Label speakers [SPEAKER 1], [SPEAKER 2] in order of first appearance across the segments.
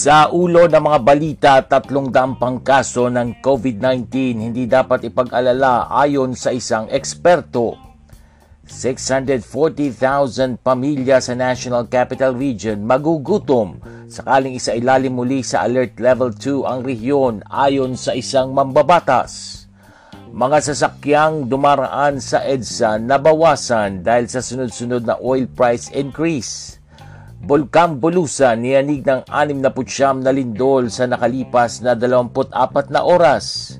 [SPEAKER 1] Sa ulo ng mga balita, tatlong dampang kaso ng COVID-19 hindi dapat ipag-alala ayon sa isang eksperto. 640,000 pamilya sa National Capital Region magugutom sakaling isa ilalim muli sa Alert Level 2 ang rehiyon ayon sa isang mambabatas. Mga sasakyang dumaraan sa EDSA nabawasan dahil sa sunod-sunod na oil price increase. Bulkang Bulusa niyanig ng 69 na lindol sa nakalipas na 24 na oras.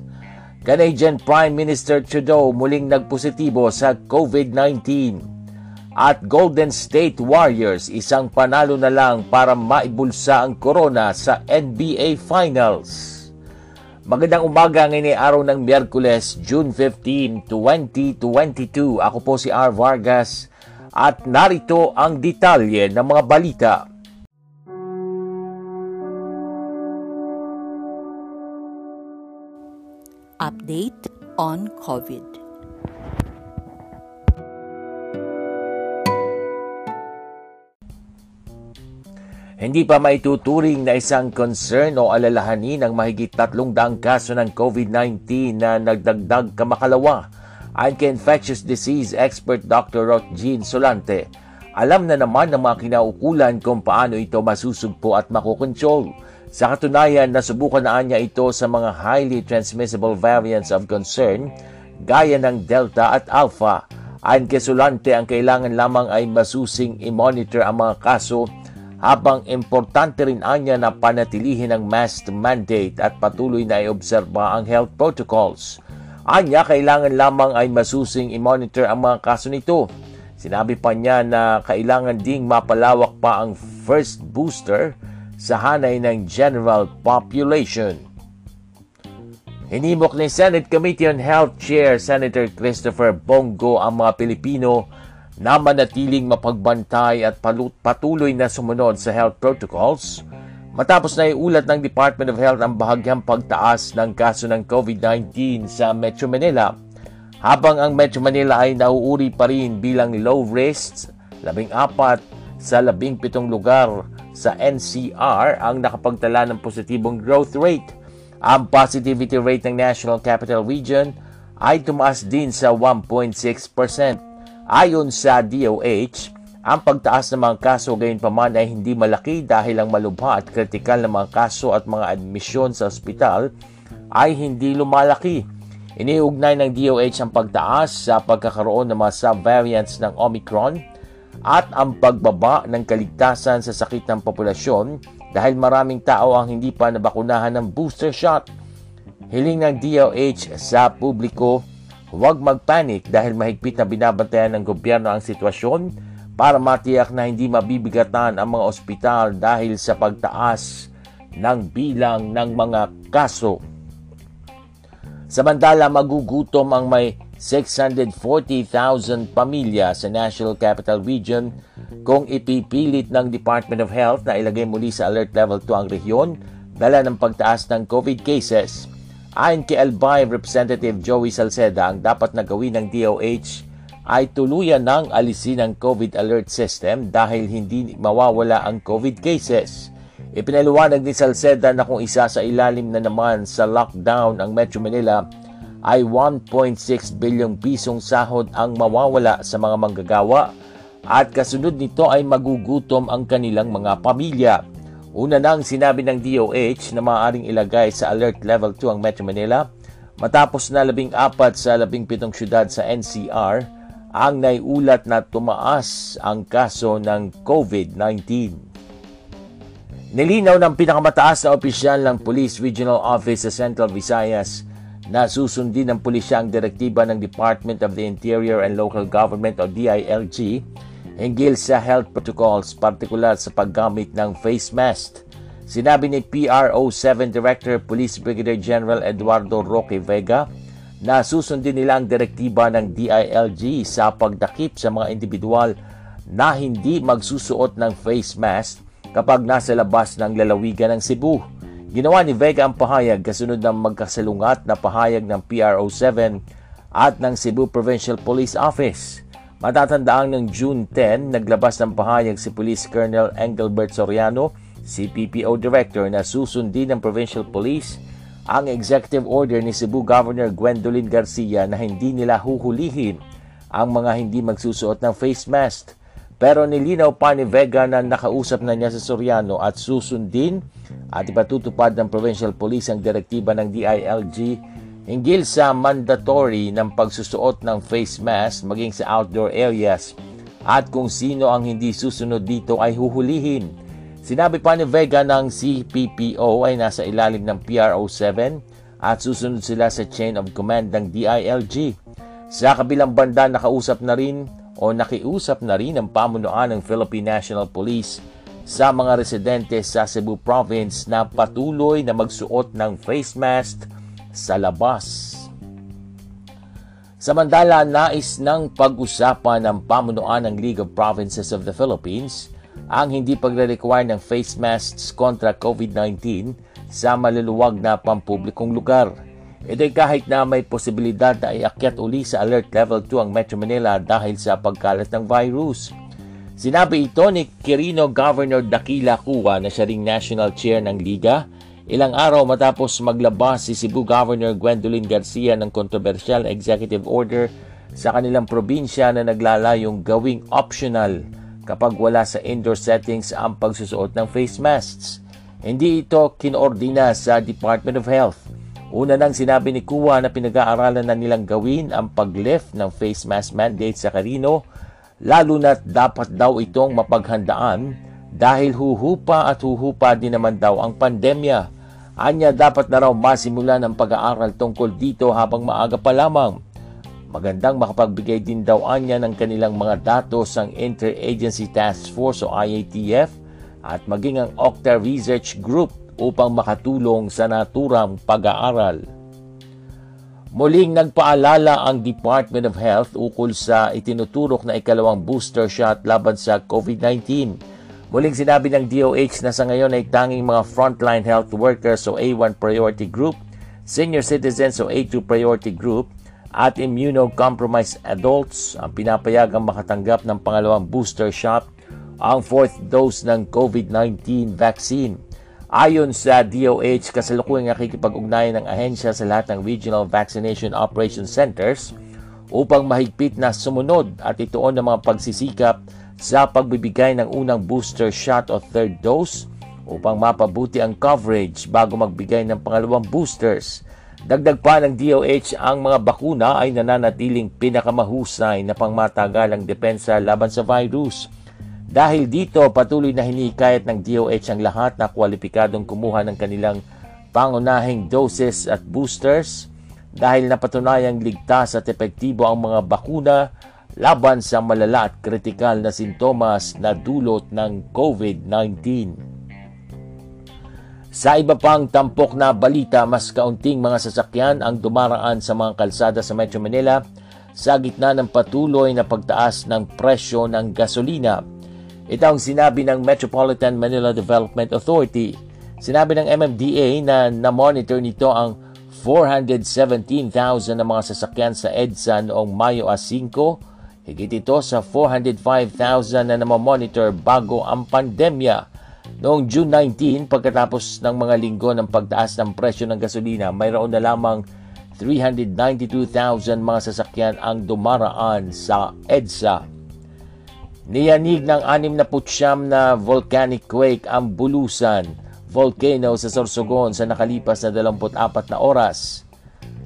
[SPEAKER 1] Canadian Prime Minister Trudeau muling nagpositibo sa COVID-19. At Golden State Warriors isang panalo na lang para maibulsa ang corona sa NBA Finals. Magandang umaga ngayon ay araw ng Miyerkules, June 15, 2022. Ako po si R. Vargas at narito ang detalye ng mga balita.
[SPEAKER 2] Update on COVID.
[SPEAKER 1] Hindi pa maituturing na isang concern o alalahanin ang mahigit tatlong daang kaso ng COVID-19 na nagdagdag kamakalawa Ayon kay infectious disease expert Dr. Roth Jean Solante, alam na naman ng mga kinaukulan kung paano ito masusugpo at makokontrol. Sa katunayan, nasubukan na niya ito sa mga highly transmissible variants of concern gaya ng Delta at Alpha. Ayon kay Solante, ang kailangan lamang ay masusing i-monitor ang mga kaso habang importante rin anya na panatilihin ang mask mandate at patuloy na i-obserba ang health protocols. Anya, kailangan lamang ay masusing i-monitor ang mga kaso nito. Sinabi pa niya na kailangan ding mapalawak pa ang first booster sa hanay ng general population. Hinimok ni Senate Committee on Health Chair Senator Christopher Bongo ang mga Pilipino na manatiling mapagbantay at patuloy na sumunod sa health protocols Matapos na iulat ng Department of Health ang bahagyang pagtaas ng kaso ng COVID-19 sa Metro Manila, habang ang Metro Manila ay nauuri pa rin bilang low risk, labing apat sa labing pitong lugar sa NCR ang nakapagtala ng positibong growth rate. Ang positivity rate ng National Capital Region ay tumaas din sa 1.6%. Ayon sa DOH, ang pagtaas ng mga kaso gayon pa man ay hindi malaki dahil ang malubha at kritikal na mga kaso at mga admisyon sa ospital ay hindi lumalaki. Iniugnay ng DOH ang pagtaas sa pagkakaroon ng mga subvariants ng Omicron at ang pagbaba ng kaligtasan sa sakit ng populasyon dahil maraming tao ang hindi pa nabakunahan ng booster shot. Hiling ng DOH sa publiko, huwag magpanik dahil mahigpit na binabantayan ng gobyerno ang sitwasyon para matiyak na hindi mabibigatan ang mga ospital dahil sa pagtaas ng bilang ng mga kaso. Samantala, magugutom ang may 640,000 pamilya sa National Capital Region kung ipipilit ng Department of Health na ilagay muli sa Alert Level 2 ang rehiyon dala ng pagtaas ng COVID cases. Ayon kay Albay Representative Joey Salceda, ang dapat na gawin ng DOH ay tuluyan ng alisin ang COVID alert system dahil hindi mawawala ang COVID cases. Ipinaliwanag ni Salceda na kung isa sa ilalim na naman sa lockdown ang Metro Manila ay 1.6 bilyong pisong sahod ang mawawala sa mga manggagawa at kasunod nito ay magugutom ang kanilang mga pamilya. Una nang sinabi ng DOH na maaaring ilagay sa alert level 2 ang Metro Manila matapos na labing apat sa labing pitong syudad sa NCR ang naiulat na tumaas ang kaso ng COVID-19. Nilinaw ng pinakamataas na opisyal ng Police Regional Office sa Central Visayas na susundin ng pulisya ang direktiba ng Department of the Interior and Local Government o DILG hinggil sa health protocols, partikular sa paggamit ng face mask. Sinabi ni PRO7 Director Police Brigadier General Eduardo Roque Vega na susundin nila ang direktiba ng DILG sa pagdakip sa mga individual na hindi magsusuot ng face mask kapag nasa labas ng lalawigan ng Cebu. Ginawa ni Vega ang pahayag kasunod ng magkasalungat na pahayag ng PRO7 at ng Cebu Provincial Police Office. Matatandaang ng June 10, naglabas ng pahayag si Police Colonel Engelbert Soriano, CPPO Director na susundin ng Provincial Police ang executive order ni Cebu Governor Gwendolyn Garcia na hindi nila huhulihin ang mga hindi magsusuot ng face mask. Pero nilinaw pa ni Vega na nakausap na niya sa Soriano at susundin at ipatutupad ng Provincial Police ang direktiba ng DILG hinggil sa mandatory ng pagsusuot ng face mask maging sa outdoor areas at kung sino ang hindi susunod dito ay huhulihin. Sinabi pa ni Vega ng CPPO ay nasa ilalim ng PRO7 at susunod sila sa chain of command ng DILG. Sa kabilang banda nakausap na rin o nakiusap na rin ang pamunuan ng Philippine National Police sa mga residente sa Cebu Province na patuloy na magsuot ng face mask sa labas. Samantala, nais ng pag-usapan ng pamunuan ng League of Provinces of the Philippines ang hindi pagre-require ng face masks kontra COVID-19 sa maluluwag na pampublikong lugar. Ito kahit na may posibilidad na iakyat uli sa Alert Level 2 ang Metro Manila dahil sa pagkalat ng virus. Sinabi ito ni Quirino Governor Dakila Kuwa na siya ring National Chair ng Liga Ilang araw matapos maglabas si Cebu Governor Gwendolyn Garcia ng kontrobersyal executive order sa kanilang probinsya na naglalayong gawing optional kapag wala sa indoor settings ang pagsusuot ng face masks. Hindi ito kinordina sa Department of Health. Una nang sinabi ni Kuwa na pinag-aaralan na nilang gawin ang pag-lift ng face mask mandate sa Carino, lalo na dapat daw itong mapaghandaan dahil huhupa at huhupa din naman daw ang pandemya. Anya dapat na raw masimulan ang pag-aaral tungkol dito habang maaga pa lamang. Magandang makapagbigay din daw anya ng kanilang mga datos ang Interagency Task Force o IATF at maging ang Octa Research Group upang makatulong sa naturang pag-aaral. Muling nagpaalala ang Department of Health ukol sa itinuturok na ikalawang booster shot laban sa COVID-19 Muling sinabi ng DOH na sa ngayon ay tanging mga frontline health workers o A1 priority group, senior citizens o A2 priority group, at immunocompromised adults ang pinapayagang makatanggap ng pangalawang booster shot ang fourth dose ng COVID-19 vaccine. Ayon sa DOH, kasalukuyang nakikipag-ugnayan ng ahensya sa lahat ng Regional Vaccination Operation Centers upang mahigpit na sumunod at ituon ng mga pagsisikap sa pagbibigay ng unang booster shot o third dose upang mapabuti ang coverage bago magbigay ng pangalawang boosters. Dagdag pa ng DOH ang mga bakuna ay nananatiling pinakamahusay na pangmatagalang depensa laban sa virus. Dahil dito, patuloy na hinikayat ng DOH ang lahat na kwalipikadong kumuha ng kanilang pangunahing doses at boosters dahil napatunayang ligtas at epektibo ang mga bakuna laban sa malala at kritikal na sintomas na dulot ng COVID-19. Sa iba pang tampok na balita, mas kaunting mga sasakyan ang dumaraan sa mga kalsada sa Metro Manila sa gitna ng patuloy na pagtaas ng presyo ng gasolina. Ito ang sinabi ng Metropolitan Manila Development Authority. Sinabi ng MMDA na na-monitor nito ang 417,000 na mga sasakyan sa EDSA noong Mayo 5 Higit ito sa 405,000 na namamonitor bago ang pandemya. Noong June 19, pagkatapos ng mga linggo ng pagtaas ng presyo ng gasolina, mayroon na lamang 392,000 mga sasakyan ang dumaraan sa EDSA. Niyanig ng 69 na volcanic quake ang Bulusan volcano sa Sorsogon sa nakalipas na 24 na oras.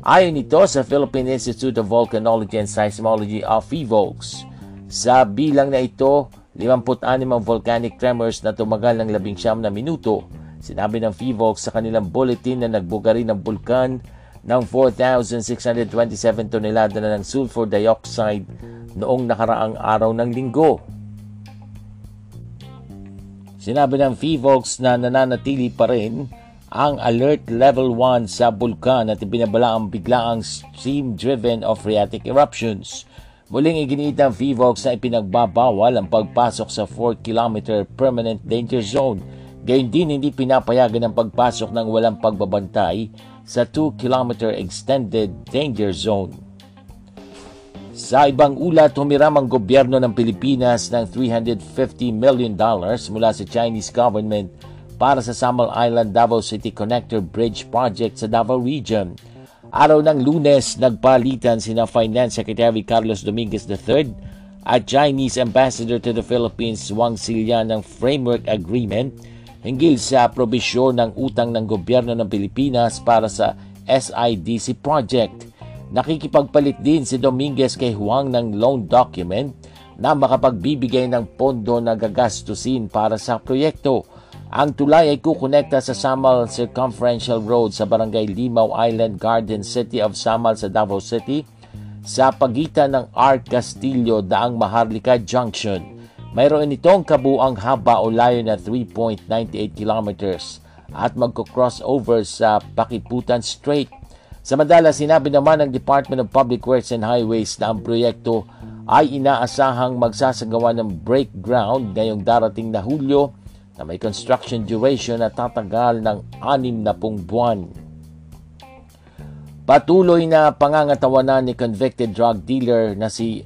[SPEAKER 1] Ayon ito sa Philippine Institute of Volcanology and Seismology of PHIVOLCS. Sa bilang na ito, 56 ang volcanic tremors na tumagal ng 19 na minuto. Sinabi ng PHIVOLCS sa kanilang bulletin na nagbugari ng bulkan ng 4,627 tonelada na ng sulfur dioxide noong nakaraang araw ng linggo. Sinabi ng FIVOX na nananatili pa rin ang Alert Level 1 sa bulkan at ibinabala ang biglaang steam-driven of phreatic eruptions. Muling iginiit ng FIVOX na ipinagbabawal ang pagpasok sa 4-kilometer permanent danger zone. Gayun din hindi pinapayagan ang pagpasok ng walang pagbabantay sa 2-kilometer extended danger zone. Sa ibang ulat, humiram ang gobyerno ng Pilipinas ng $350 million mula sa Chinese government para sa Samal Island Davao City Connector Bridge Project sa Davao Region. Araw ng lunes, nagpalitan sina Finance Secretary Carlos Dominguez III at Chinese Ambassador to the Philippines Wang Silian ng Framework Agreement hinggil sa probisyon ng utang ng gobyerno ng Pilipinas para sa SIDC project. Nakikipagpalit din si Dominguez kay Huang ng loan document na makapagbibigay ng pondo na gagastusin para sa proyekto. Ang tulay ay kukonekta sa Samal Circumferential Road sa Barangay Limaw Island Garden City of Samal sa Davao City sa pagitan ng Arc Castillo daang Maharlika Junction. Mayroon itong kabuang haba o layo na 3.98 kilometers at magko-crossover sa Pakiputan Strait Samantala, sinabi naman ng Department of Public Works and Highways na ang proyekto ay inaasahang magsasagawa ng break ground ngayong darating na Hulyo na may construction duration na tatagal ng anim na pung buwan. Patuloy na pangangatawanan ni convicted drug dealer na si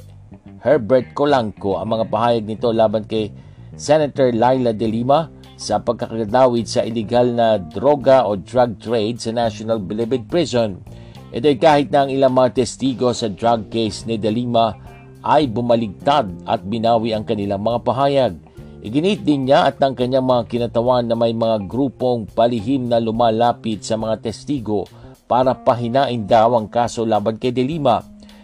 [SPEAKER 1] Herbert Colanco ang mga pahayag nito laban kay Senator Laila De Lima sa pagkakadawid sa illegal na droga o drug trade sa National Bilibid Prison. Ito kahit na ang ilang mga testigo sa drug case ni De Lima ay bumaligtad at binawi ang kanilang mga pahayag. Iginit din niya at ng kanyang mga kinatawan na may mga grupong palihim na lumalapit sa mga testigo para pahinain daw ang kaso laban kay De Lima.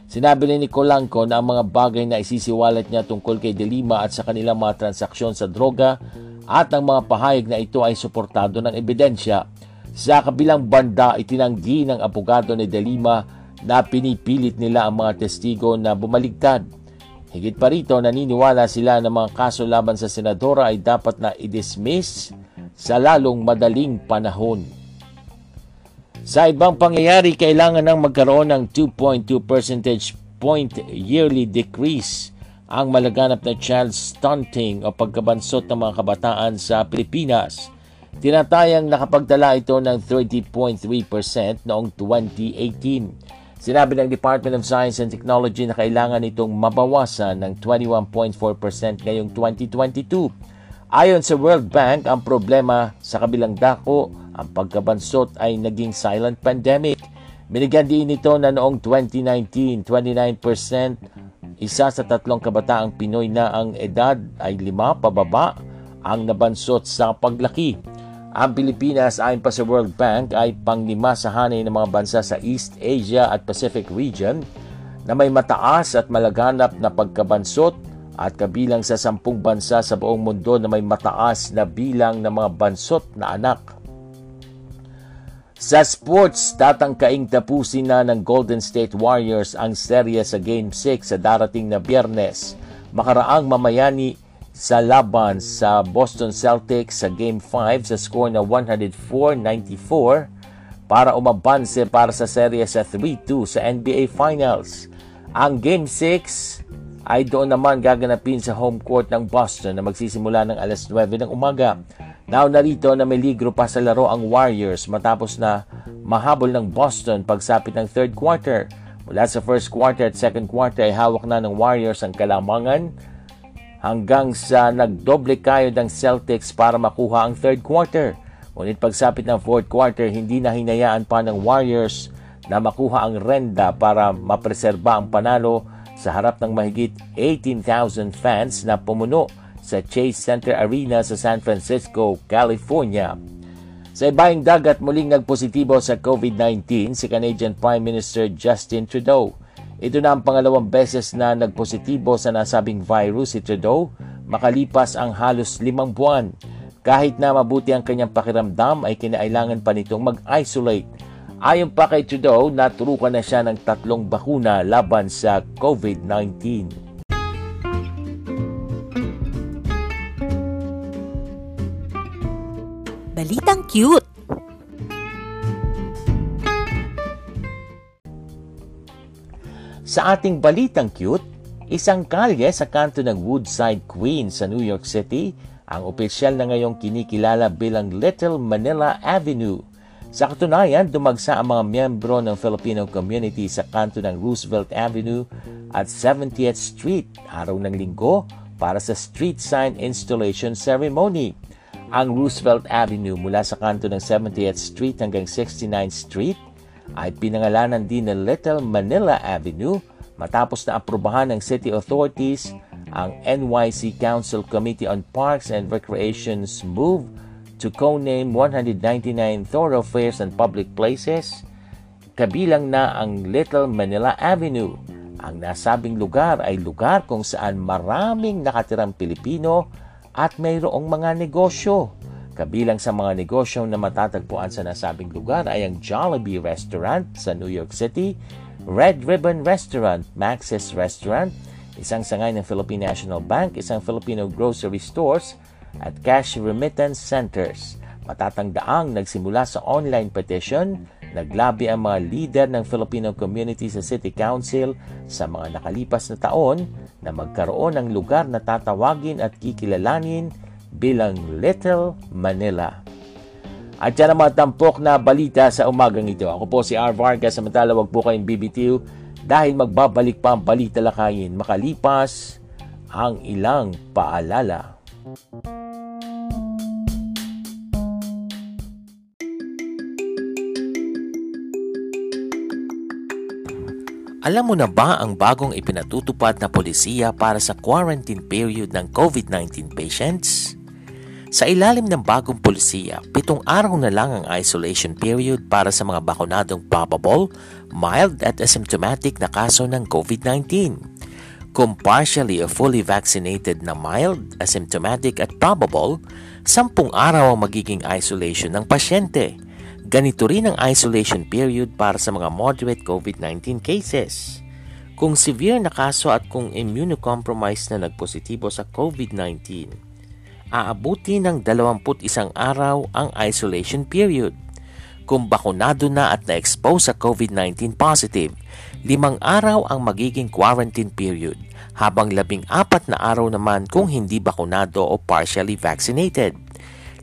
[SPEAKER 1] Sinabi ni Nicolanco na ang mga bagay na isisiwalat niya tungkol kay De Lima at sa kanilang mga transaksyon sa droga at ang mga pahayag na ito ay suportado ng ebidensya. Sa kabilang banda, itinanggi ng abogado ni De Lima na pinipilit nila ang mga testigo na bumaligtad. Higit pa rito, naniniwala sila na mga kaso laban sa senadora ay dapat na i-dismiss sa lalong madaling panahon. Sa ibang pangyayari, kailangan nang magkaroon ng 2.2 percentage point yearly decrease ang malaganap na child stunting o pagkabansot ng mga kabataan sa Pilipinas. Tinatayang nakapagdala ito ng 30.3% noong 2018. Sinabi ng Department of Science and Technology na kailangan itong mabawasan ng 21.4% ngayong 2022. Ayon sa World Bank, ang problema sa kabilang dako, ang pagkabansot ay naging silent pandemic. Binigyan din ito na noong 2019, 29% isa sa tatlong kabataang Pinoy na ang edad ay lima pababa ang nabansot sa paglaki. Ang Pilipinas ayon pa sa World Bank ay panglima sa hanay ng mga bansa sa East Asia at Pacific region na may mataas at malaganap na pagkabansot at kabilang sa sampung bansa sa buong mundo na may mataas na bilang ng mga bansot na anak. Sa sports, tatangkaing tapusin na ng Golden State Warriors ang serye sa Game 6 sa darating na biyernes. Makaraang mamayani sa laban sa Boston Celtics sa Game 5 sa score na 104-94 para umabanse para sa serye sa 3-2 sa NBA Finals. Ang Game 6 ay doon naman gaganapin sa home court ng Boston na magsisimula ng alas 9 ng umaga. Now narito na may ligro pa sa laro ang Warriors matapos na mahabol ng Boston pagsapit ng third quarter. Mula sa first quarter at second quarter ay hawak na ng Warriors ang kalamangan hanggang sa nagdoble kayo ng Celtics para makuha ang third quarter. Ngunit pagsapit ng fourth quarter, hindi na hinayaan pa ng Warriors na makuha ang renda para mapreserba ang panalo sa harap ng mahigit 18,000 fans na pumuno sa Chase Center Arena sa San Francisco, California. Sa ibaing dagat muling nagpositibo sa COVID-19 si Canadian Prime Minister Justin Trudeau. Ito na ang pangalawang beses na nagpositibo sa nasabing virus si Trudeau makalipas ang halos limang buwan. Kahit na mabuti ang kanyang pakiramdam ay kinailangan pa nitong mag-isolate. Ayon pa kay Trudeau, naturukan na siya ng tatlong bakuna laban sa COVID-19.
[SPEAKER 2] cute.
[SPEAKER 1] Sa ating balitang cute, isang kalye sa kanto ng Woodside Queens sa New York City ang opisyal na ngayong kinikilala bilang Little Manila Avenue. Sa katunayan, dumagsa ang mga miyembro ng Filipino community sa kanto ng Roosevelt Avenue at 70th Street araw ng linggo para sa street sign installation ceremony. Ang Roosevelt Avenue mula sa kanto ng 70th Street hanggang 69th Street ay pinangalanan din na Little Manila Avenue matapos na aprubahan ng city authorities ang NYC Council Committee on Parks and Recreation's move to co-name 199 thoroughfares and public places, kabilang na ang Little Manila Avenue. Ang nasabing lugar ay lugar kung saan maraming nakatirang Pilipino at mayroong mga negosyo. Kabilang sa mga negosyo na matatagpuan sa nasabing lugar ay ang Jollibee Restaurant sa New York City, Red Ribbon Restaurant, Max's Restaurant, isang sangay ng Philippine National Bank, isang Filipino grocery stores, at cash remittance centers. Matatangdaang nagsimula sa online petition, naglabi ang mga leader ng Filipino community sa City Council sa mga nakalipas na taon na magkaroon ng lugar na tatawagin at kikilalanin bilang Little Manila. At yan ang mga tampok na balita sa umagang ito. Ako po si R. Vargas, samantala wag po kayong BBTU dahil magbabalik pa ang balita lakayin makalipas ang ilang paalala. Alam mo na ba ang bagong ipinatutupad na polisiya para sa quarantine period ng COVID-19 patients? Sa ilalim ng bagong polisiya, pitong araw na lang ang isolation period para sa mga bakunadong probable, mild at asymptomatic na kaso ng COVID-19. Kung partially or fully vaccinated na mild, asymptomatic at probable, sampung araw ang magiging isolation ng pasyente Ganito rin ang isolation period para sa mga moderate COVID-19 cases. Kung severe na kaso at kung immunocompromised na nagpositibo sa COVID-19, aabuti ng 21 araw ang isolation period. Kung bakunado na at na-expose sa COVID-19 positive, limang araw ang magiging quarantine period, habang labing apat na araw naman kung hindi bakunado o partially vaccinated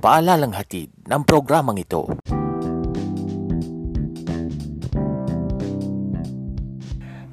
[SPEAKER 1] Paalalang hatid ng programang ito.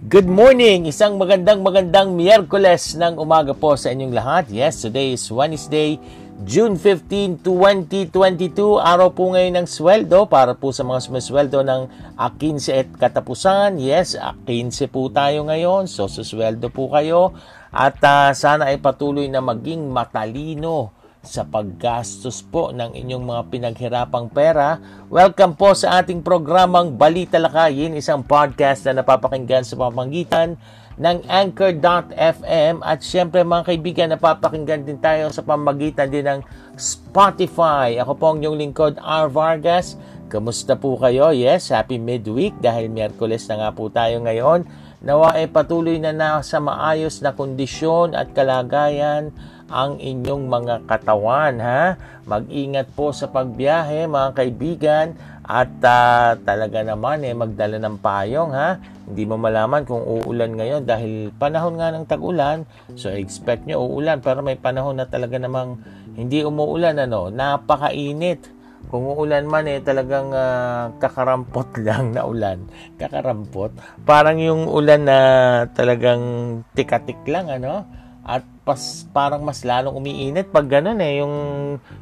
[SPEAKER 1] Good morning! Isang magandang magandang Miyerkules ng umaga po sa inyong lahat. Yes, today is Wednesday, June 15, 2022. Araw po ngayon ng sweldo para po sa mga sumasweldo ng A15 at katapusan. Yes, A15 po tayo ngayon. So, susweldo po kayo. At uh, sana ay patuloy na maging matalino sa paggastos po ng inyong mga pinaghirapang pera. Welcome po sa ating programang Balita Lakayin, isang podcast na napapakinggan sa pamamagitan ng Anchor.fm at syempre mga kaibigan, napapakinggan din tayo sa pamamagitan din ng Spotify. Ako po ang inyong lingkod, R. Vargas. Kamusta po kayo? Yes, happy midweek dahil Miyerkules na nga po tayo ngayon. Nawa ay patuloy na nasa maayos na kondisyon at kalagayan ang inyong mga katawan ha. Mag-ingat po sa pagbiyahe mga kaibigan at uh, talaga naman eh magdala ng payong ha. Hindi mo malaman kung uulan ngayon dahil panahon nga ng tag-ulan. So expect nyo uulan pero may panahon na talaga namang hindi umuulan ano. Napakainit. Kung uulan man eh talagang uh, kakarampot lang na ulan. Kakarampot. Parang yung ulan na talagang tikatik lang ano at pas, parang mas lalong umiinit pag ganun eh yung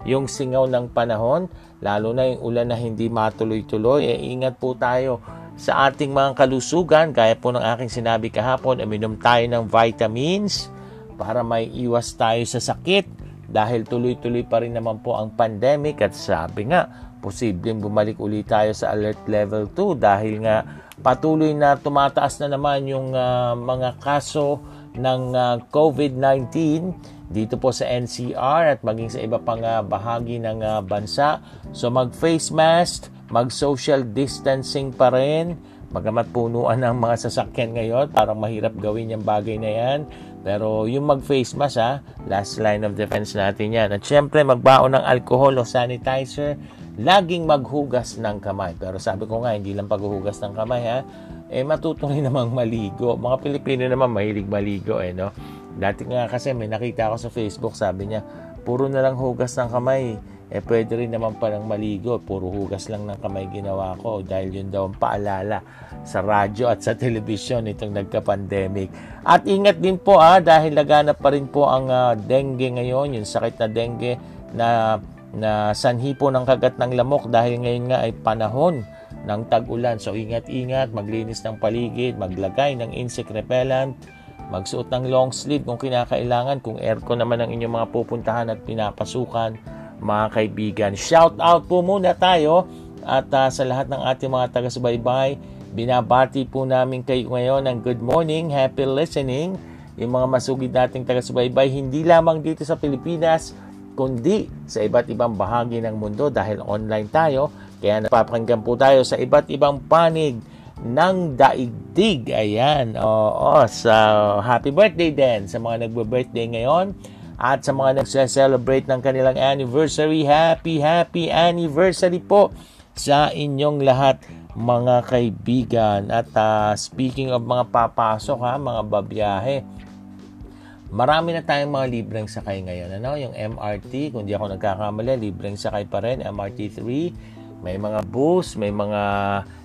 [SPEAKER 1] yung singaw ng panahon lalo na yung ulan na hindi matuloy-tuloy. Eh ingat po tayo sa ating mga kalusugan gaya po ng aking sinabi kahapon uminom tayo ng vitamins para may iwas tayo sa sakit. Dahil tuloy-tuloy pa rin naman po ang pandemic at sabi nga, posibleng bumalik ulit tayo sa alert level 2 dahil nga patuloy na tumataas na naman yung uh, mga kaso ng uh, COVID-19 dito po sa NCR at maging sa iba pang uh, bahagi ng uh, bansa. So mag-face mask, mag-social distancing pa rin. Magamat punuan ng mga sasakyan ngayon, parang mahirap gawin yung bagay na yan. Pero yung mag-face mask ha, last line of defense natin yan. At syempre magbaon ng alcohol o sanitizer, laging maghugas ng kamay. Pero sabi ko nga, hindi lang paghuhugas ng kamay ha, eh matuto rin namang maligo. Mga Pilipino naman mahilig maligo eh no. Dati nga kasi may nakita ako sa Facebook, sabi niya, puro na lang hugas ng kamay eh pwede rin naman palang maligo. Puro hugas lang ng kamay ginawa ko dahil yun daw ang paalala sa radyo at sa telebisyon itong nagka-pandemic. At ingat din po ah, dahil laganap pa rin po ang uh, dengue ngayon, yung sakit na dengue na na sanhi po ng kagat ng lamok dahil ngayon nga ay panahon ng tag-ulan. So ingat-ingat, maglinis ng paligid, maglagay ng insect repellent, magsuot ng long sleeve kung kinakailangan, kung aircon naman ang inyong mga pupuntahan at pinapasukan, mga kaibigan. Shout out po muna tayo at uh, sa lahat ng ating mga taga-subaybay, binabati po namin kayo ngayon ng good morning, happy listening. Yung mga masugid nating taga-subaybay, hindi lamang dito sa Pilipinas, kundi sa iba't ibang bahagi ng mundo dahil online tayo. Kaya napapakinggan po tayo sa iba't ibang panig ng daigdig. Ayan. Oo. So, happy birthday din sa mga nagbe-birthday ngayon. At sa mga nagse-celebrate ng kanilang anniversary, happy, happy anniversary po sa inyong lahat mga kaibigan. At uh, speaking of mga papasok ha, mga babiyahe, marami na tayong mga libreng sakay ngayon. Ano? Yung MRT, kung di ako nagkakamali, libreng sakay pa rin, MRT 3. May mga bus, may mga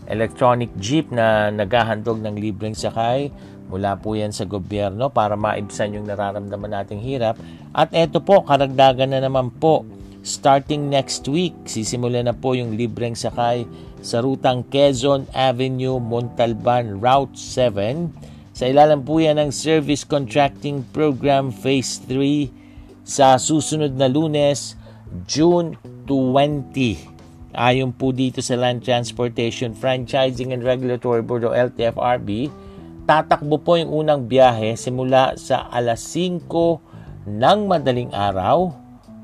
[SPEAKER 1] electronic jeep na naghahandog ng libreng sakay. Mula po yan sa gobyerno para maibsan yung nararamdaman nating hirap. At eto po, karagdagan na naman po. Starting next week, sisimula na po yung libreng sakay sa rutang Quezon Avenue, Montalban, Route 7. Sa ilalim po yan ng Service Contracting Program Phase 3 sa susunod na lunes, June 20. Ayon po dito sa Land Transportation Franchising and Regulatory Board o LTFRB, Tatakbo po yung unang biyahe simula sa alas 5 ng madaling araw,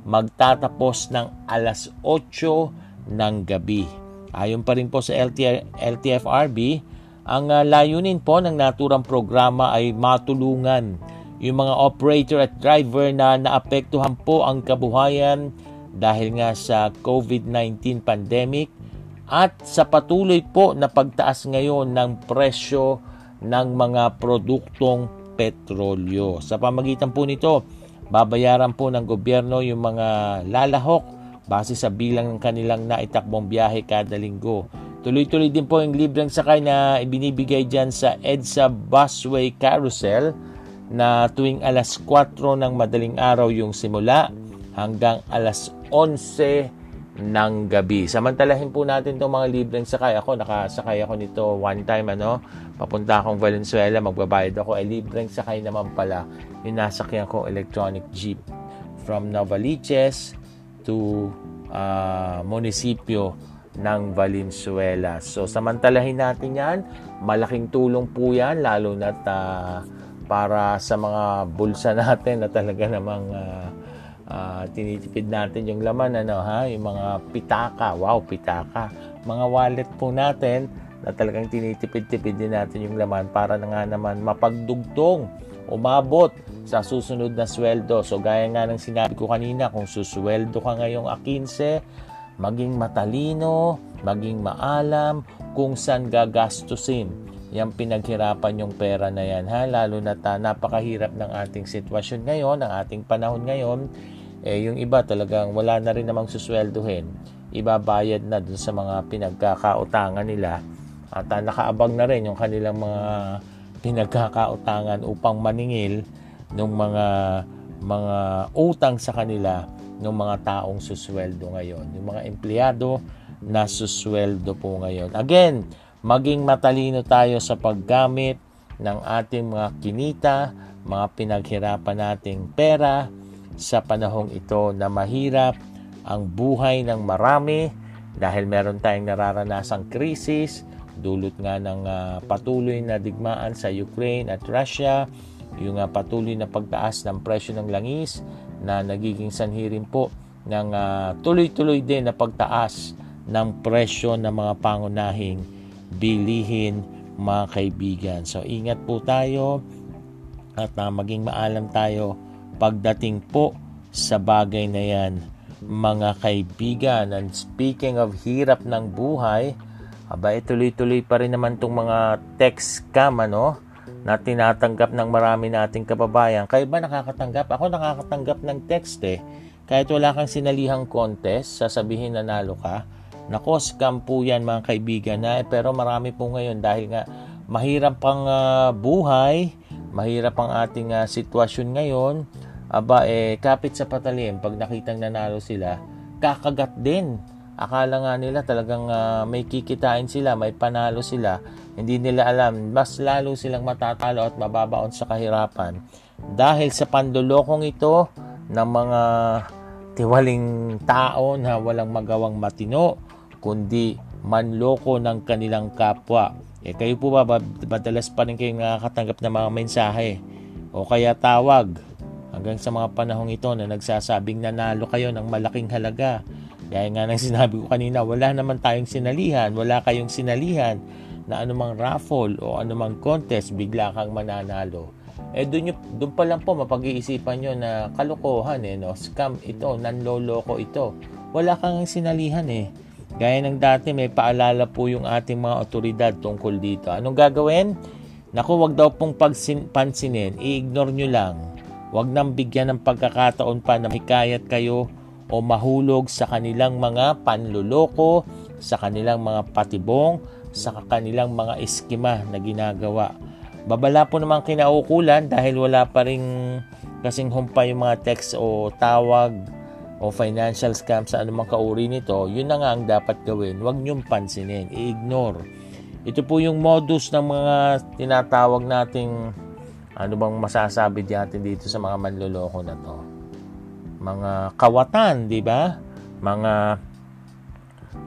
[SPEAKER 1] magtatapos ng alas 8 ng gabi. Ayon pa rin po sa LT, LTFRB, ang uh, layunin po ng naturang programa ay matulungan yung mga operator at driver na naapektuhan po ang kabuhayan dahil nga sa COVID-19 pandemic at sa patuloy po na pagtaas ngayon ng presyo ng mga produktong petrolyo. Sa pamagitan po nito, babayaran po ng gobyerno yung mga lalahok base sa bilang ng kanilang naitakbong biyahe kada linggo. Tuloy-tuloy din po yung libreng sakay na ibinibigay dyan sa EDSA Busway Carousel na tuwing alas 4 ng madaling araw yung simula hanggang alas 11 ng gabi. Samantalahin po natin itong mga libreng sakay. Ako, nakasakay ako nito one time, ano, papunta akong Valenzuela, magbabayad ako, ay eh, libreng sakay naman pala yung nasakyan ko electronic jeep from Novaliches to uh, munisipyo ng Valenzuela. So, samantalahin natin yan. Malaking tulong po yan, lalo na uh, para sa mga bulsa natin na talaga namang uh, uh, tinitipid natin yung laman, ano ha, yung mga pitaka. Wow, pitaka. Mga wallet po natin na talagang tinitipid-tipid din natin yung laman para na nga naman mapagdugtong, umabot sa susunod na sweldo. So gaya nga ng sinabi ko kanina, kung susweldo ka ngayong A15, maging matalino, maging maalam kung saan gagastusin yung pinaghirapan yung pera na yan ha? Lalo na ta, napakahirap ng ating sitwasyon ngayon ng ating panahon ngayon. Eh yung iba talagang wala na rin namang susweldohin ibabayad na dun sa mga pinagkakautangan nila. At uh, nakaabang na rin yung kanilang mga pinagkakautangan upang maningil ng mga mga utang sa kanila ng mga taong susweldo ngayon. Yung mga empleyado na susweldo po ngayon. Again, maging matalino tayo sa paggamit ng ating mga kinita, mga pinaghirapan nating pera, sa panahong ito na mahirap ang buhay ng marami dahil meron tayong nararanasang krisis, dulot nga ng uh, patuloy na digmaan sa Ukraine at Russia, yung uh, patuloy na pagtaas ng presyo ng langis na nagiging sanhi rin po ng uh, tuloy-tuloy din na pagtaas ng presyo ng mga pangunahing bilihin mga kaibigan. So ingat po tayo at uh, maging maalam tayo pagdating po sa bagay na yan mga kaibigan. And speaking of hirap ng buhay, aba tuloy-tuloy pa rin naman itong mga text scam ano, na tinatanggap ng marami nating kababayan. Kayo ba nakakatanggap? Ako nakakatanggap ng text eh. Kahit wala kang sinalihang contest, sasabihin na nalo ka. Nako, scam po yan mga kaibigan na. Eh, pero marami po ngayon dahil nga mahirap pang uh, buhay, mahirap ang ating uh, sitwasyon ngayon, aba eh kapit sa patalim pag nakitang nanalo sila, kakagat din. Akala nga nila talagang uh, may kikitain sila, may panalo sila. Hindi nila alam, mas lalo silang matatalo at mababaon sa kahirapan. Dahil sa pandulokong ito ng mga tiwaling tao na walang magawang matino, kundi manloko ng kanilang kapwa. Eh kayo po ba madalas pa rin kayong nakakatanggap ng mga mensahe o kaya tawag hanggang sa mga panahong ito na nagsasabing nanalo kayo ng malaking halaga. Gaya nga ng sinabi ko kanina, wala naman tayong sinalihan, wala kayong sinalihan na anumang raffle o anumang contest, bigla kang mananalo. Eh doon, doon pa lang po mapag-iisipan nyo na kalokohan eh, no? scam ito, nanloloko ito. Wala kang sinalihan eh. Gaya ng dati, may paalala po yung ating mga otoridad tungkol dito. Anong gagawin? Naku, wag daw pong pagsin, pansinin, i-ignore nyo lang. Wag nang bigyan ng pagkakataon pa na hikayat kayo o mahulog sa kanilang mga panluloko, sa kanilang mga patibong, sa kanilang mga eskima na ginagawa. Babala po naman kinaukulan dahil wala pa rin kasing humpay yung mga text o tawag o financial scam sa anumang kauri nito, yun na nga ang dapat gawin. Huwag niyong pansinin, i-ignore. Ito po yung modus ng mga tinatawag nating ano bang masasabi natin dito sa mga manloloko na to. Mga kawatan, di ba? Mga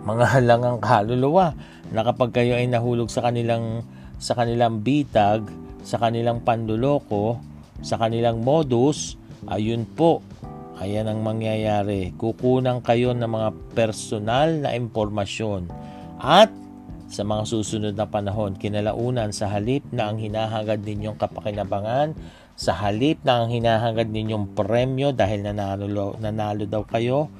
[SPEAKER 1] mga halangang kaluluwa na kapag kayo ay nahulog sa kanilang sa kanilang bitag, sa kanilang panloloko, sa kanilang modus, ayun po, Ayan ang mangyayari. Kukunan kayo ng mga personal na impormasyon at sa mga susunod na panahon, kinalaunan sa halip na ang hinahagad ninyong kapakinabangan, sa halip na ang hinahagad ninyong premyo dahil nanalo, nanalo daw kayo,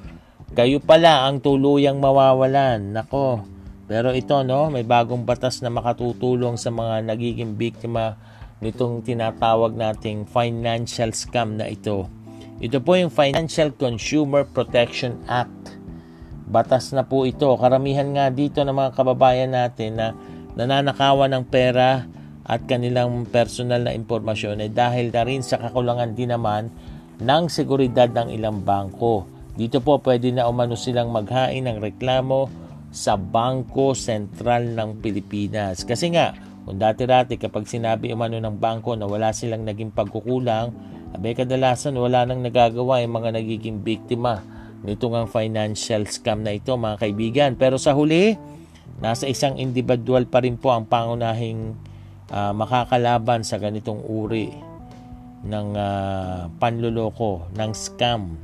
[SPEAKER 1] kayo pala ang tuluyang mawawalan. Nako, pero ito no, may bagong batas na makatutulong sa mga nagiging biktima nitong tinatawag nating financial scam na ito. Ito po yung Financial Consumer Protection Act. Batas na po ito. Karamihan nga dito ng mga kababayan natin na nananakawan ng pera at kanilang personal na impormasyon ay dahil na rin sa kakulangan din naman ng seguridad ng ilang bangko. Dito po pwede na umano silang maghain ng reklamo sa Bangko Sentral ng Pilipinas. Kasi nga, kung dati-dati kapag sinabi umano ng bangko na wala silang naging pagkukulang, Abay kadalasan wala nang nagagawa yung mga nagiging biktima nito ngang financial scam na ito mga kaibigan. Pero sa huli, nasa isang individual pa rin po ang pangunahing uh, makakalaban sa ganitong uri ng uh, panluloko, ng scam.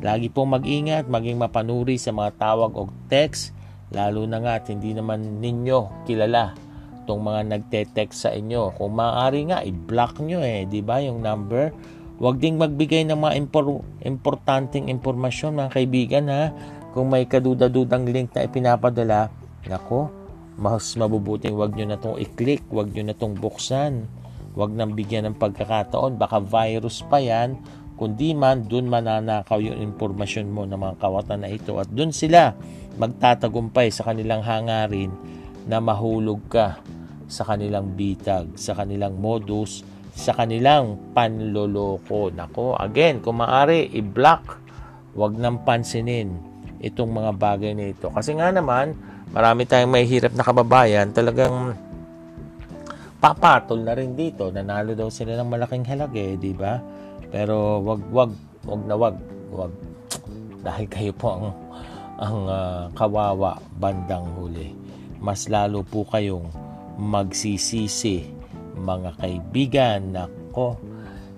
[SPEAKER 1] Lagi pong mag-ingat, maging mapanuri sa mga tawag o text, lalo na nga at hindi naman ninyo kilala itong mga nagte-text sa inyo. Kung maaari nga, i-block nyo eh, di ba yung number Huwag ding magbigay ng mga impor- importanteng impormasyon mga kaibigan ha. Kung may kaduda-dudang link na ipinapadala, nako, mas mabubuting wag nyo na itong i-click, wag nyo na itong buksan. Wag nang bigyan ng pagkakataon, baka virus pa yan, kundi man dun mananakaw yung impormasyon mo ng mga kawatan na ito at dun sila magtatagumpay sa kanilang hangarin na mahulog ka sa kanilang bitag, sa kanilang modus sa kanilang panloloko. Nako, again, kung maaari, i-block. Huwag nang pansinin itong mga bagay na ito. Kasi nga naman, marami tayong may hirap na kababayan, talagang papatol na rin dito. Nanalo daw sila ng malaking halaga, eh, di ba? Pero wag wag wag na wag wag dahil kayo po ang ang uh, kawawa bandang huli. Mas lalo po kayong magsisisi mga kaibigan nako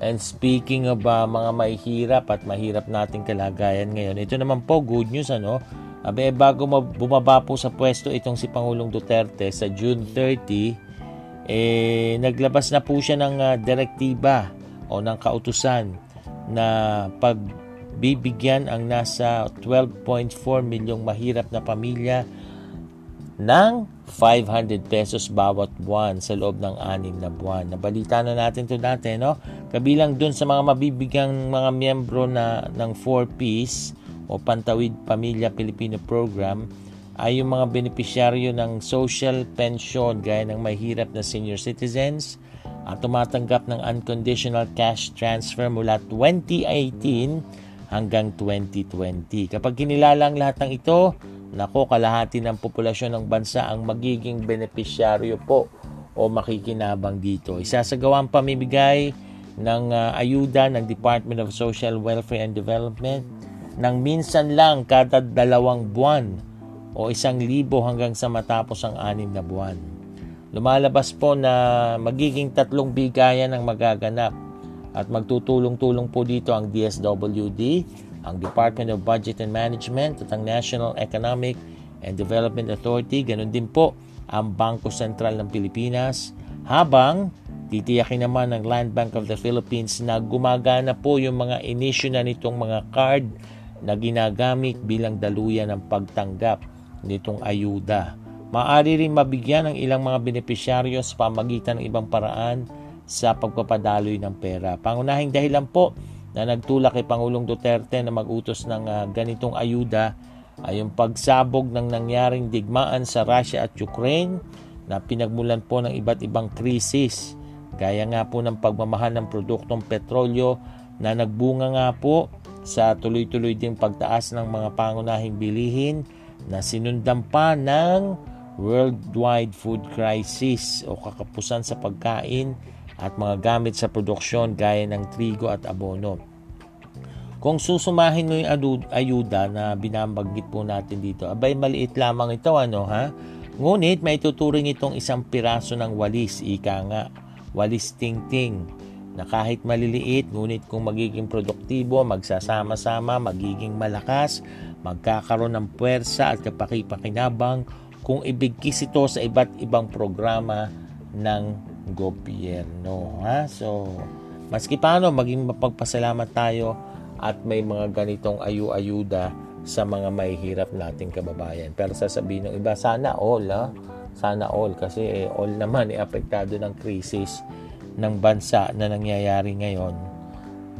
[SPEAKER 1] And speaking of uh, mga mahihirap at mahirap nating kalagayan ngayon, ito naman po good news ano. Abe, bago bumaba po sa pwesto itong si Pangulong Duterte sa June 30, eh, naglabas na po siya ng uh, direktiba o ng kautusan na pagbibigyan ang nasa 12.4 milyong mahirap na pamilya ng 500 pesos bawat buwan sa loob ng anim na buwan. Nabalita na natin to dati, no? Kabilang dun sa mga mabibigang mga miyembro na ng 4Ps o Pantawid Pamilya Pilipino Program ay yung mga benepisyaryo ng social pension gaya ng mahirap na senior citizens at tumatanggap ng unconditional cash transfer mula 2018 hanggang 2020. Kapag kinilala ang lahat ng ito, Nako, kalahati ng populasyon ng bansa ang magiging benepisyaryo po o makikinabang dito. Isasagawa ang pamimigay ng uh, ayuda ng Department of Social Welfare and Development ng minsan lang kada dalawang buwan o isang libo hanggang sa matapos ang anim na buwan. Lumalabas po na magiging tatlong bigayan ang magaganap at magtutulong-tulong po dito ang DSWD, ang Department of Budget and Management at ang National Economic and Development Authority, ganun din po ang Bangko Sentral ng Pilipinas, habang titiyakin naman ng Land Bank of the Philippines na gumagana po yung mga inisyu na nitong mga card na ginagamit bilang daluyan ng pagtanggap nitong ayuda. Maari rin mabigyan ng ilang mga benepisyaryo sa pamagitan ng ibang paraan sa pagpapadaloy ng pera. Pangunahing dahilan po na nagtulak kay Pangulong Duterte na magutos ng uh, ganitong ayuda ay yung pagsabog ng nangyaring digmaan sa Russia at Ukraine na pinagmulan po ng iba't ibang krisis gaya nga po ng pagmamahal ng produktong petrolyo na nagbunga nga po sa tuloy-tuloy ding pagtaas ng mga pangunahing bilihin na sinundan pa ng worldwide food crisis o kakapusan sa pagkain at mga gamit sa produksyon gaya ng trigo at abono. Kung susumahin mo yung ayuda na binabanggit po natin dito, abay maliit lamang ito ano ha? Ngunit may tuturing itong isang piraso ng walis, ika nga, walis ting-ting, na kahit maliliit, ngunit kung magiging produktibo, magsasama-sama, magiging malakas, magkakaroon ng puwersa at kapakipakinabang kung ibigkis ito sa iba't ibang programa ng gobyerno. Ha? So, maski paano, maging mapagpasalamat tayo at may mga ganitong ayu-ayuda sa mga mahihirap nating kababayan. Pero sasabihin ng iba, sana all, ha? Sana all. Kasi eh, all naman, eh, apektado ng krisis ng bansa na nangyayari ngayon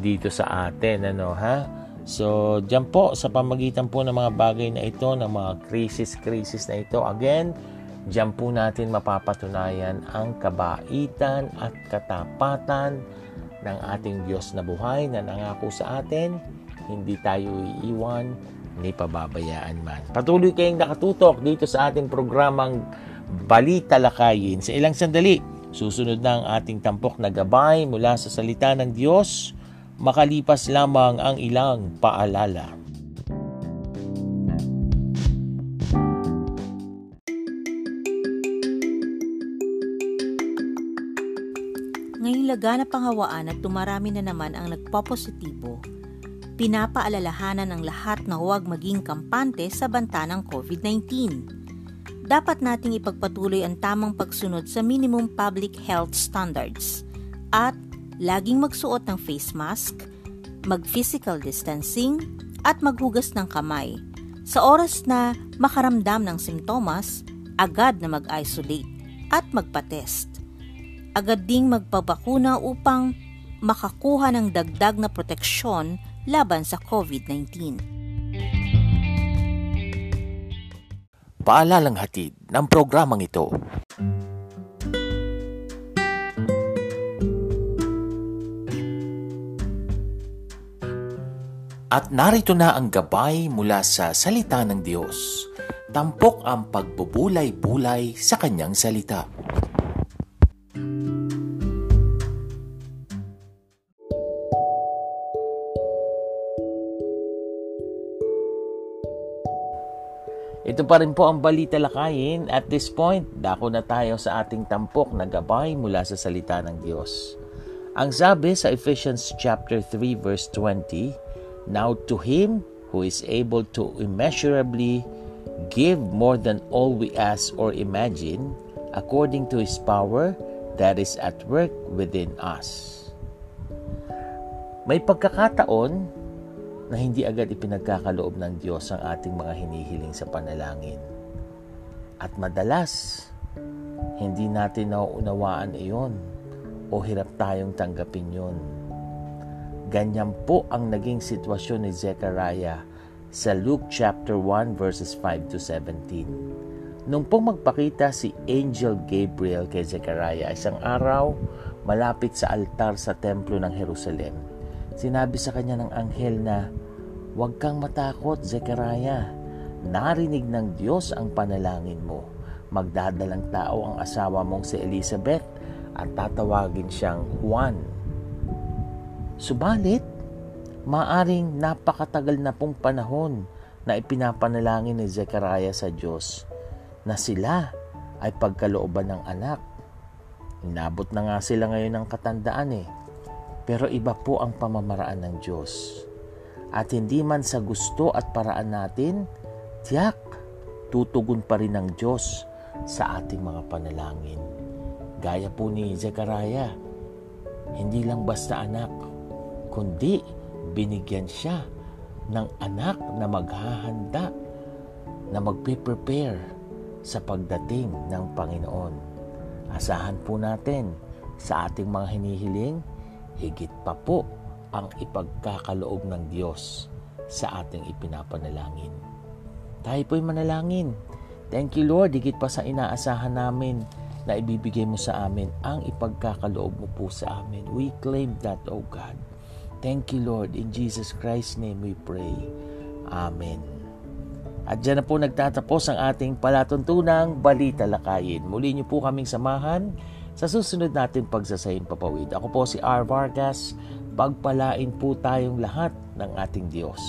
[SPEAKER 1] dito sa atin. Ano, ha? So, dyan po, sa pamagitan po ng mga bagay na ito, ng mga krisis-krisis na ito, again, Diyan po natin mapapatunayan ang kabaitan at katapatan ng ating Diyos na buhay na nangako sa atin, hindi tayo iiwan ni pababayaan man. Patuloy kayong nakatutok dito sa ating programang Balita Lakayin. Sa ilang sandali, susunod na ang ating tampok na gabay mula sa salita ng Diyos, makalipas lamang ang ilang paalala.
[SPEAKER 2] laganap ang hawaan at tumarami na naman ang nagpopositibo, pinapaalalahanan ng lahat na huwag maging kampante sa banta ng COVID-19. Dapat nating ipagpatuloy ang tamang pagsunod sa minimum public health standards at laging magsuot ng face mask, mag-physical distancing, at maghugas ng kamay. Sa oras na makaramdam ng simptomas, agad na mag-isolate at magpa-test agad ding magpabakuna upang makakuha ng dagdag na proteksyon laban sa COVID-19.
[SPEAKER 1] Paalalang hatid ng programang ito. At narito na ang gabay mula sa salita ng Diyos. Tampok ang pagbubulay-bulay sa kanyang salita. Pa rin po ang balita lakayin. At this point, dako na tayo sa ating tampok na gabay mula sa salita ng Diyos. Ang sabi sa Ephesians chapter 3 verse 20, Now to Him who is able to immeasurably give more than all we ask or imagine, according to His power that is at work within us. May pagkakataon na hindi agad ipinagkakaloob ng Diyos ang ating mga hinihiling sa panalangin. At madalas, hindi natin nauunawaan iyon o hirap tayong tanggapin yon. Ganyan po ang naging sitwasyon ni Zechariah sa Luke chapter 1 verses 5 to 17. Nung pong magpakita si Angel Gabriel kay Zechariah isang araw malapit sa altar sa templo ng Jerusalem, sinabi sa kanya ng anghel na Huwag kang matakot, Zechariah. Narinig ng Diyos ang panalangin mo. Magdadalang tao ang asawa mong si Elizabeth at tatawagin siyang Juan. Subalit, maaring napakatagal na pong panahon na ipinapanalangin ni Zechariah sa Diyos na sila ay pagkalooban ng anak. Inabot na nga sila ngayon ng katandaan eh. Pero iba po ang pamamaraan ng Diyos at hindi man sa gusto at paraan natin, tiyak, tutugon pa rin ng Diyos sa ating mga panalangin. Gaya po ni Zechariah, hindi lang basta anak, kundi binigyan siya ng anak na maghahanda, na magpe-prepare sa pagdating ng Panginoon. Asahan po natin sa ating mga hinihiling, higit pa po ang ipagkakaloob ng Diyos sa ating ipinapanalangin. Tayo po'y manalangin. Thank you Lord, higit pa sa inaasahan namin na ibibigay mo sa amin ang ipagkakaloob mo po sa amin. We claim that, O God. Thank you Lord. In Jesus Christ's name we pray. Amen. At dyan na po nagtatapos ang ating palatuntunang Balita Lakayin. Muli niyo po kaming samahan sa susunod natin pagsasayang papawid. Ako po si R. Vargas pagpalain po tayong lahat ng ating Diyos.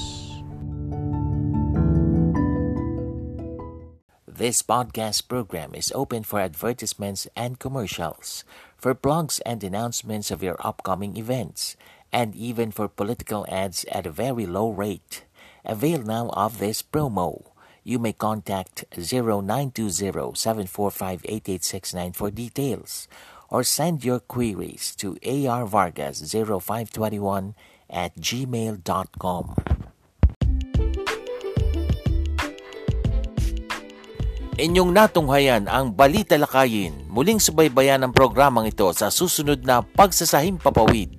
[SPEAKER 3] This podcast program is open for advertisements and commercials, for blogs and announcements of your upcoming events, and even for political ads at a very low rate. Avail now of this promo. You may contact 0920 745 for details or send your queries to arvargas0521 at gmail.com.
[SPEAKER 1] Inyong natunghayan ang Balita Lakayin. Muling subaybayan ang programang ito sa susunod na Pagsasahim Papawid.